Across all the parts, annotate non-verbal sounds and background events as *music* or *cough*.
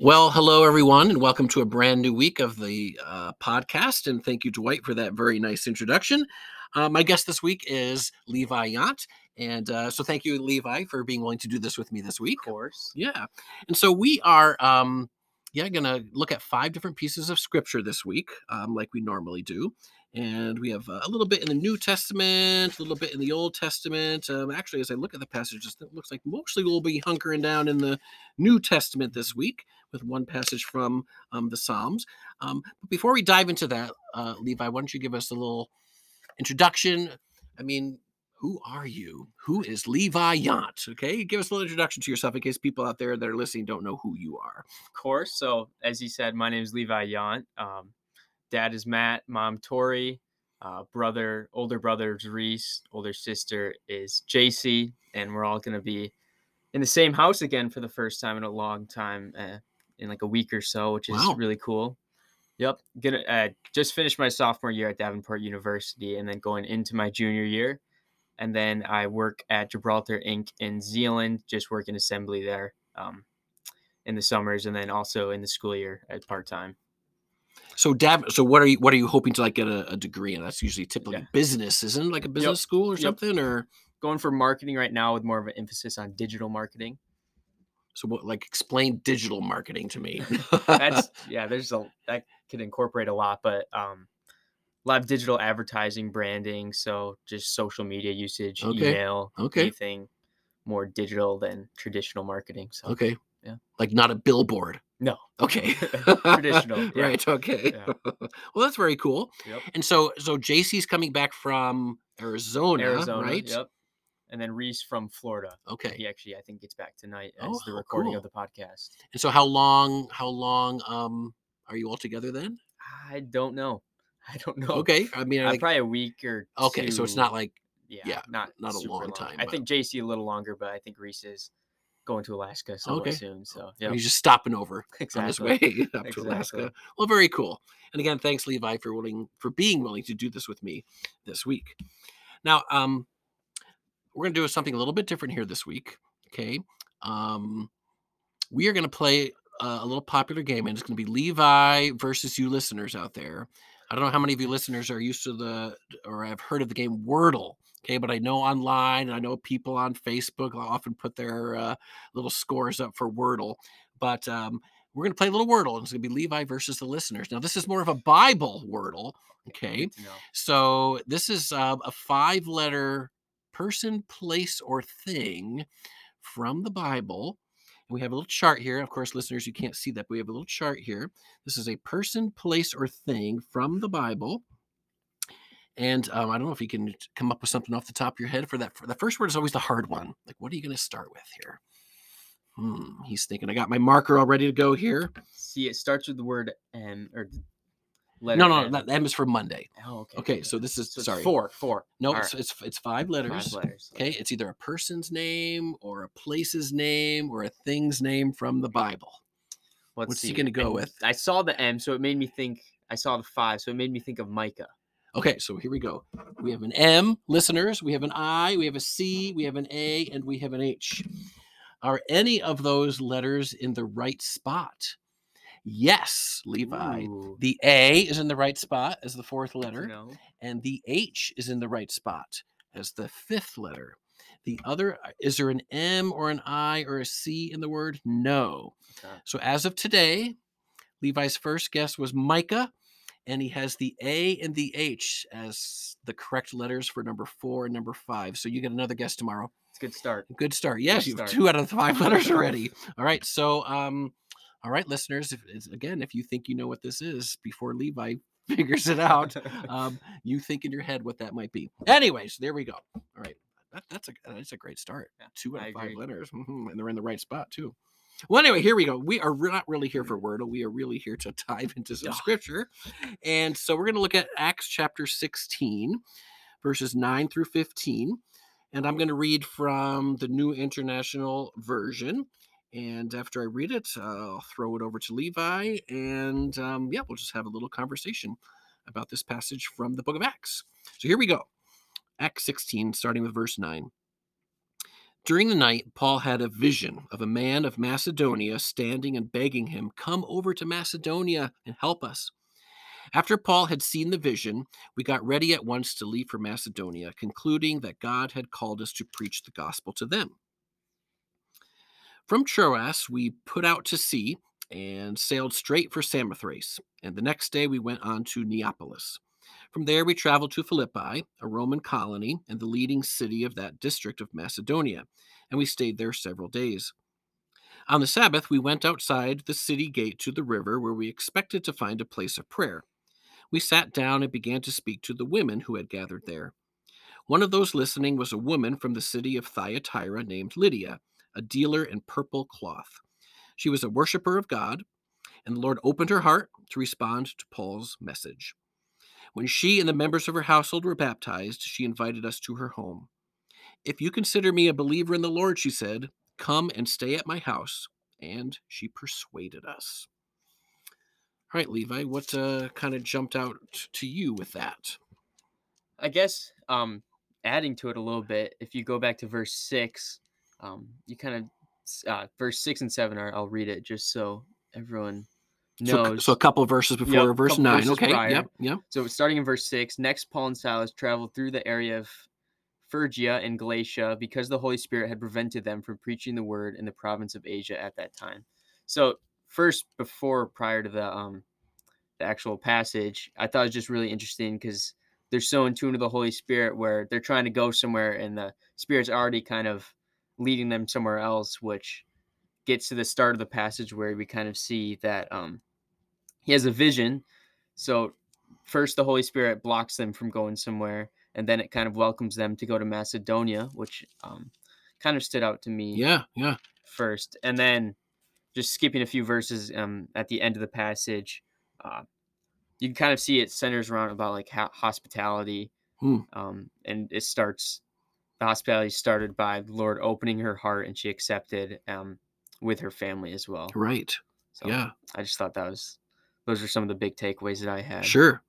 Well, hello, everyone, and welcome to a brand new week of the uh, podcast. And thank you, Dwight, for that very nice introduction. Uh, my guest this week is Levi Yount, And uh, so thank you, Levi, for being willing to do this with me this week. Of course. Yeah. And so we are, um, yeah, going to look at five different pieces of scripture this week, um, like we normally do. And we have uh, a little bit in the New Testament, a little bit in the Old Testament. Um, actually, as I look at the passages, it looks like mostly we'll be hunkering down in the New Testament this week with one passage from um, the Psalms. Um, but before we dive into that, uh, Levi, why don't you give us a little introduction? I mean, who are you? Who is Levi Yount? Okay, give us a little introduction to yourself in case people out there that are listening don't know who you are. Of course. So, as you said, my name is Levi Yount. Um, dad is Matt, mom Tori, uh, brother, older brother is Reese, older sister is JC, and we're all going to be in the same house again for the first time in a long time, uh, in like a week or so, which is Wow. really cool. Yep, gonna uh, just finished my sophomore year at Davenport University, and then going into my junior year, and then I work at Gibraltar Inc. in Zeeland, just working assembly there um, in the summers, and then also in the school year at part time. So, Dab, so what are you? What are you hoping to like get a, a degree in? That's usually typically Yeah. business, isn't it? Like a business school or Yep. something, or Going for marketing right now with more of an emphasis on digital marketing. so what? Like explain digital marketing to me. That's *laughs* yeah, there's a that could incorporate a lot, but um, a lot of digital advertising, branding, so just social media usage, Okay, email, okay. anything more digital than traditional marketing. So okay. Yeah. Like not a billboard. no, Okay. *laughs* Traditional, *laughs* yeah. Right. Okay. Yeah. *laughs* well, that's very cool. Yep. And so, so JC's coming back from Arizona, Arizona, right? Yep. And then Reese from Florida. Okay. He actually, I think, gets back tonight as Oh, the recording cool. of the podcast. And so, how long? How long? Um, are you all together then? I don't know. I don't know. Okay. I mean, Uh, like, probably a week or okay. So it's not like yeah, yeah, not not a super long time, I but- think JC a little longer, but I think Reese is going to Alaska Okay. soon. So yeah, he's just stopping over *laughs* exactly. on his way *laughs* up to Alaska. Well, very cool. And again, thanks Levi for willing for being willing to do this with me this week. Now, um, we're going to do something a little bit different here this week. Okay, um, we are going to play a little popular game, and it's going to be Levi versus you listeners out there. I don't know how many of you listeners are used to the or have heard of the game Wordle. Okay, but I know online and I know people on Facebook often put their uh, little scores up for Wordle. But um, we're going to play a little Wordle, and it's going to be Levi versus the listeners. Now, this is more of a Bible Wordle. Okay, so this is uh, a five letter person, place, or thing from the Bible. And we have a little chart here. Of course, listeners, you can't see that, but we have a little chart here. This is a person, place, or thing from the Bible. And um, I don't know if you can come up with something off the top of your head for that. For the first word is always the hard one. Like, what are you going to start with here? Hmm, he's thinking. I got my marker all ready to go here. See, it starts with the word M or letter. No, no, M. that M is for Monday. Oh, okay. Okay, so this is So sorry. four, four. No, All it's, right, it's it's five letters. five letters. Okay, it's either a person's name or a place's name or a thing's name from the Bible. Let's what's he gonna go And with? I saw the M, so it made me think. I saw the five, so it made me think of Micah. Okay, so here we go. We have an M, listeners. We have an I. We have a C. We have an A, and we have an H. Are any of those letters in the right spot? Yes, Levi. Ooh, The A is in the right spot as the fourth letter. know. and the H is in the right spot as the fifth letter. The other, uh, is there an M or an I or a C in the word? No. Okay. So as of today, Levi's first guess was Micah, and he has the A and the H as the correct letters for number four and number five. So you get another guess tomorrow. It's good start. Good start. Yes, you have two out of the five *laughs* letters already. All right. So, um, all right, listeners. If, again, if you think you know what this is before Levi *laughs* figures it out, *laughs* um, you think in your head what that might be. Anyways, there we go. All right, that, that's a that's a great start. Two out I of five agree. letters, mhm, and they're in the right spot too. Well, anyway, here we go. We are not really here for Wordle. We are really here to *laughs* dive into some scripture, and so we're going to look at Acts chapter sixteen, verses 9 through 15. And I'm going to read from the New International Version. And after I read it, I'll throw it over to Levi. And um, yeah, we'll just have a little conversation about this passage from the book of Acts. So here we go Acts 16, starting with verse 9. During the night, Paul had a vision of a man of Macedonia standing and begging him, Come over to Macedonia and help us. After Paul had seen the vision, we got ready at once to leave for Macedonia, concluding that God had called us to preach the gospel to them. From Troas, we put out to sea and sailed straight for Samothrace, and the next day we went on to Neapolis. From there, we traveled to Philippi, a Roman colony and the leading city of that district of Macedonia, and we stayed there several days. On the Sabbath, we went outside the city gate to the river where we expected to find a place of prayer. We sat down and began to speak to the women who had gathered there. One of those listening was a woman from the city of Thyatira named Lydia, a dealer in purple cloth. She was a worshiper of God, and the Lord opened her heart to respond to Paul's message. When she and the members of her household were baptized, she invited us to her home. If you consider me a believer in the Lord, she said, come and stay at my house. And she persuaded us. All right, Levi, what uh, kind of jumped out to you with that? I guess um, adding to it a little bit, if you go back to verse six, um, you kind of uh, verse six and seven are. I'll read it just so everyone so, knows. so a couple of verses before Yep, verse nine. verses Okay. prior. Yep. Yep. So starting in verse 6, next Paul and Silas traveled through the area of Phrygia and Galatia because the Holy Spirit had prevented them from preaching the word in the province of Asia at that time. So first before prior to the um the actual passage, I thought it was just really interesting because they're so in tune to the Holy Spirit where they're trying to go somewhere and the Spirit's already kind of leading them somewhere else, which gets to the start of the passage where we kind of see that um he has a vision. So first the Holy Spirit blocks them from going somewhere, and then it kind of welcomes them to go to Macedonia, which um, kind of stood out to me Yeah. Yeah. first. And then just skipping a few verses um, at the end of the passage, uh, you can kind of see it centers around about like ho- hospitality, Hmm. um, and it starts. The hospitality started by the Lord opening her heart, and she accepted um, with her family as well. Right. So Yeah. I just thought that was those are some of the big takeaways that I had. Sure.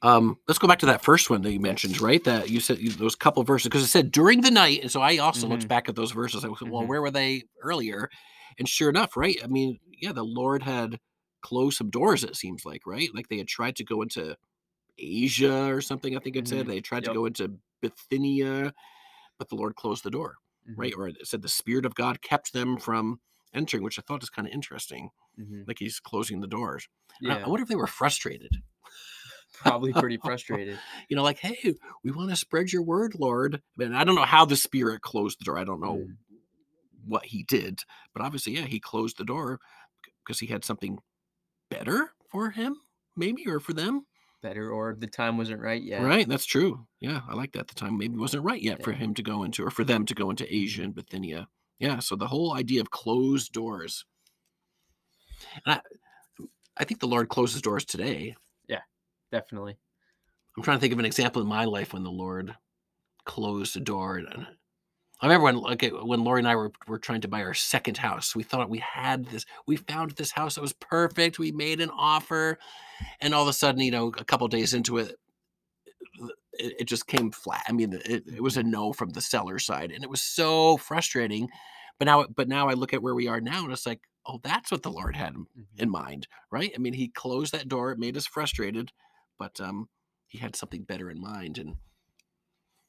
Um, let's go back to that first one that you mentioned, right? That you said those couple verses because it said during the night, and so I also looked Mhm. back at those verses. I was, like, well, Mhm. where were they earlier? And sure enough, right? I mean, yeah, the Lord had closed some doors. It seems like, right? Like they had tried to go into Asia or something. I think it said Mhm. they tried to go into Bithynia, but the Lord closed the door, Mhm, right? Or it said the Spirit of God kept them from entering, which I thought was kind of interesting. mhm. Like He's closing the doors. And I- Yeah, I wonder if they were frustrated. probably *laughs* pretty frustrated. you know, like, hey, we want to spread your word, Lord. And I don't know how the Spirit closed the door. I don't know Mm. what he did, but obviously, yeah, he closed the door because he had something better for him, maybe, or for them. Better or the time wasn't right yet. Right. That's true. Yeah. I like that. The time maybe wasn't right yet for him to go into, or for them to go into Asia and Bithynia. Yeah. So the whole idea of closed doors. I, I think the Lord closes doors today. Yeah, definitely. I'm trying to think of an example in my life when the Lord closed a door. And I remember when, like, when Lori and I were, were trying to buy our second house. We thought we had this, we found this house that was perfect. We made an offer, and all of a sudden, you know, a couple days into it, it, it just came flat. I mean, it, it was a no from the seller side, and it was so frustrating. But now, but now I look at where we are now, and it's like, oh, that's what the Lord had in- Mhm. mind, right? I mean, He closed that door. It made us frustrated, but um, He had something better in mind, and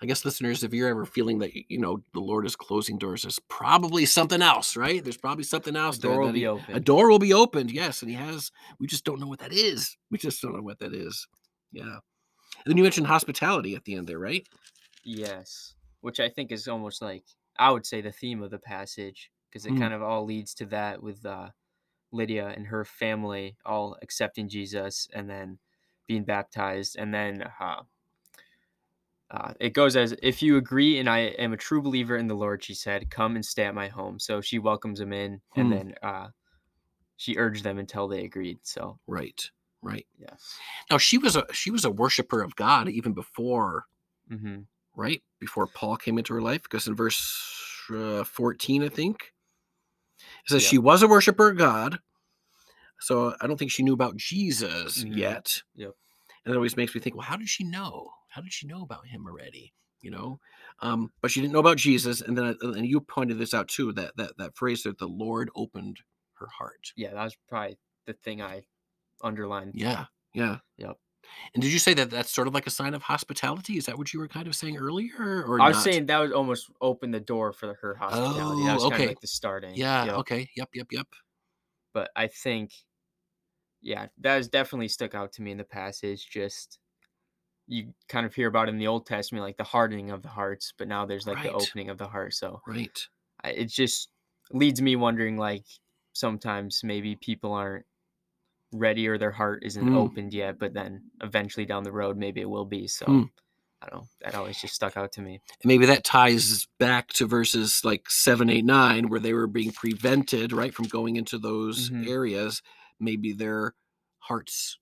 I guess listeners, if you're ever feeling that you know the Lord is closing doors, there's probably something else, right? There's probably something else. There door will be he- open. A door will be opened, yes, and He has. We just don't know what that is. We just don't know what that is. Yeah. And then you mentioned hospitality at the end there, right? Yes. Which I think is almost like I would say the theme of the passage because it Mm. kind of all leads to that with uh, Lydia and her family all accepting Jesus and then being baptized and then uh, uh, it goes as if you agree and I am a true believer in the Lord, she said, come and stay at my home. So she welcomes them in and Hmm. then uh, she urged them until they agreed. So Right. Right. yes. Now she was a she was a worshiper of God even before hmm right? Before Paul came into her life, because in verse uh, 14, I think, it says she was a worshiper of God. So I don't think she knew about Jesus Mhm. yet. Yep. And it always makes me think, well, how did she know? How did she know about him already? You know, um, but she didn't know about Jesus. And then, and you pointed this out too that that that phrase that the Lord opened her heart. Yeah, that was probably the thing I underlined. Yeah, yeah. Yep. And did you say that that's sort of like a sign of hospitality? Is that what you were kind of saying earlier, or I was not? saying that would almost open the door for her hospitality. that Oh, was kind okay. of like the starting. Yeah. Yep. Okay. Yep. Yep. Yep. But I think, yeah, that has definitely stuck out to me in the passage. Just you kind of hear about in the Old Testament, like the hardening of the hearts, but now there's like the opening of the heart. So Right. I- it just leads me wondering, like sometimes maybe people aren't ready or their heart isn't Mm. opened yet, but then eventually down the road, maybe it will be. So. Mm. I don't know. That always just stuck out to me. And maybe that ties back to verses like seven, eight, nine, where they were being prevented, right, from going into those Mhm. areas. Maybe their hearts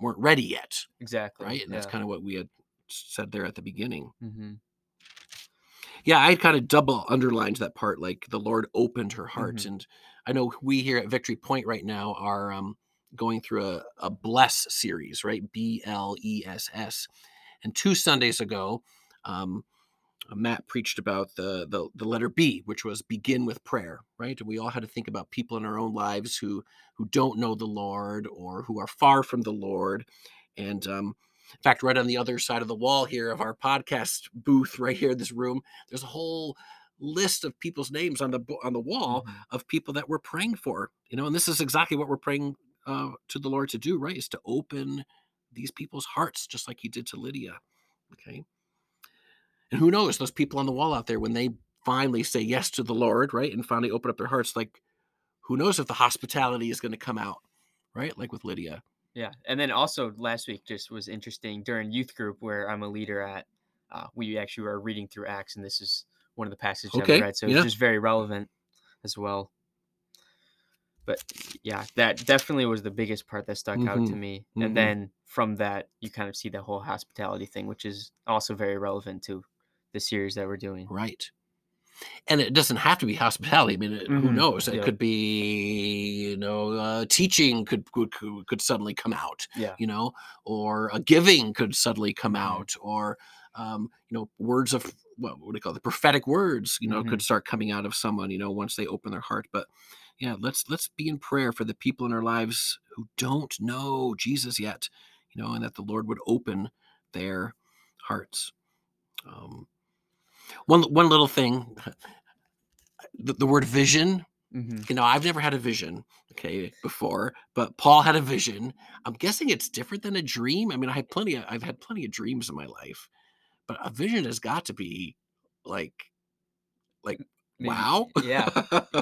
weren't ready yet, Exactly. right? And that's kind of what we had said there at the beginning. hmm Yeah, I kind of double underlined that part, like the Lord opened her heart. Mhm. And I know we here at Victory Point right now are um, going through a, a bless series, right? B L E S S. And two Sundays ago, um, Matt preached about the, the the letter B, which was begin with prayer, right? And we all had to think about people in our own lives who who don't know the Lord or who are far from the Lord. And um, in fact, right on the other side of the wall here of our podcast booth, right here in this room, there's a whole list of people's names on the on the wall Mhm. of people that we're praying for. You know, and this is exactly what we're praying uh, to the Lord to do, right? Is to open these people's hearts, just like He did to Lydia. Okay. And who knows, those people on the wall out there, when they finally say yes to the Lord, right, and finally open up their hearts, like, who knows if the hospitality is going to come out, right? Like with Lydia. Yeah, and then also last week just was interesting during youth group where I'm a leader at. Uh, we actually were reading through Acts, and this is one of the passages Okay, we read, so yeah. it's just very relevant as well. But yeah, that definitely was the biggest part that stuck out to Mhm, me. mhm. And then from that, you kind of see the whole hospitality thing, which is also very relevant to the series that we're doing. Right. And it doesn't have to be hospitality. I mean, it, who knows? It yeah. could be, you know, uh, teaching could, could could suddenly come out, Yeah. you know, or a giving could suddenly come Mhm. out, or um, you know, words of what, what do you call it? the prophetic words, you know, could start coming out of someone, you know, once they open their heart. But yeah, let's let's be in prayer for the people in our lives who don't know Jesus yet, you know, and that the Lord would open their hearts. Um, one one little thing, *laughs* the, the word vision. hmm You know, I've never had a vision, okay, before, but Paul had a vision. I'm guessing it's different than a dream. I mean, I had plenty. Of, I've had plenty of dreams in my life, but a vision has got to be like, like wow, Yeah.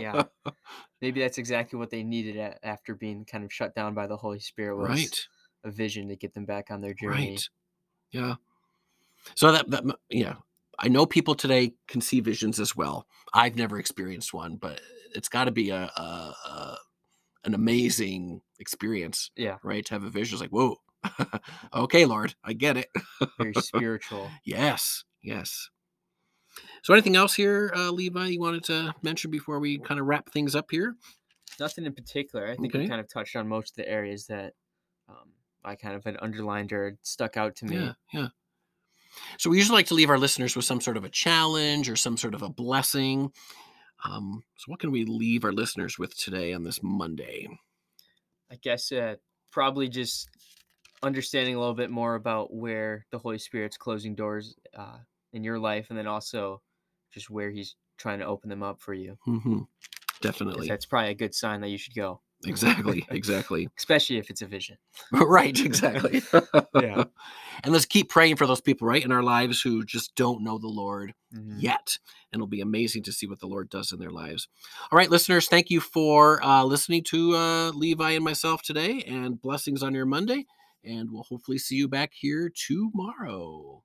yeah. *laughs* Maybe that's exactly what they needed a- after being kind of shut down by the Holy Spirit was right. a vision to get them back on their journey. Right. Yeah. So that, that yeah, I know people today can see visions as well. I've never experienced one, but it's got to be a, a, a an amazing experience, Yeah. right? To have a vision, it's like whoa, *laughs* okay, Lord, I get it. Very *laughs* spiritual. yes, yes. So, anything else here, uh, Levi? You wanted to mention before we kind of wrap things up here? Nothing in particular. I think Okay. we kind of touched on most of the areas that um, I kind of had underlined or stuck out to me. Yeah, yeah. So we usually like to leave our listeners with some sort of a challenge or some sort of a blessing. Um, so what can we leave our listeners with today on this Monday? I guess uh, probably just understanding a little bit more about where the Holy Spirit's closing doors uh, in your life, and then also just where He's trying to open them up for you. hmm 'Cause Definitely. That's probably a good sign that you should go, Exactly. *laughs* Exactly. especially if it's a vision. *laughs* right. Exactly. Yeah. *laughs* And let's keep praying for those people, right, in our lives who just don't know the Lord Mhm. yet. And it'll be amazing to see what the Lord does in their lives. All right, listeners, thank you for uh, listening to uh, Levi and myself today, and blessings on your Monday. And we'll hopefully see you back here tomorrow.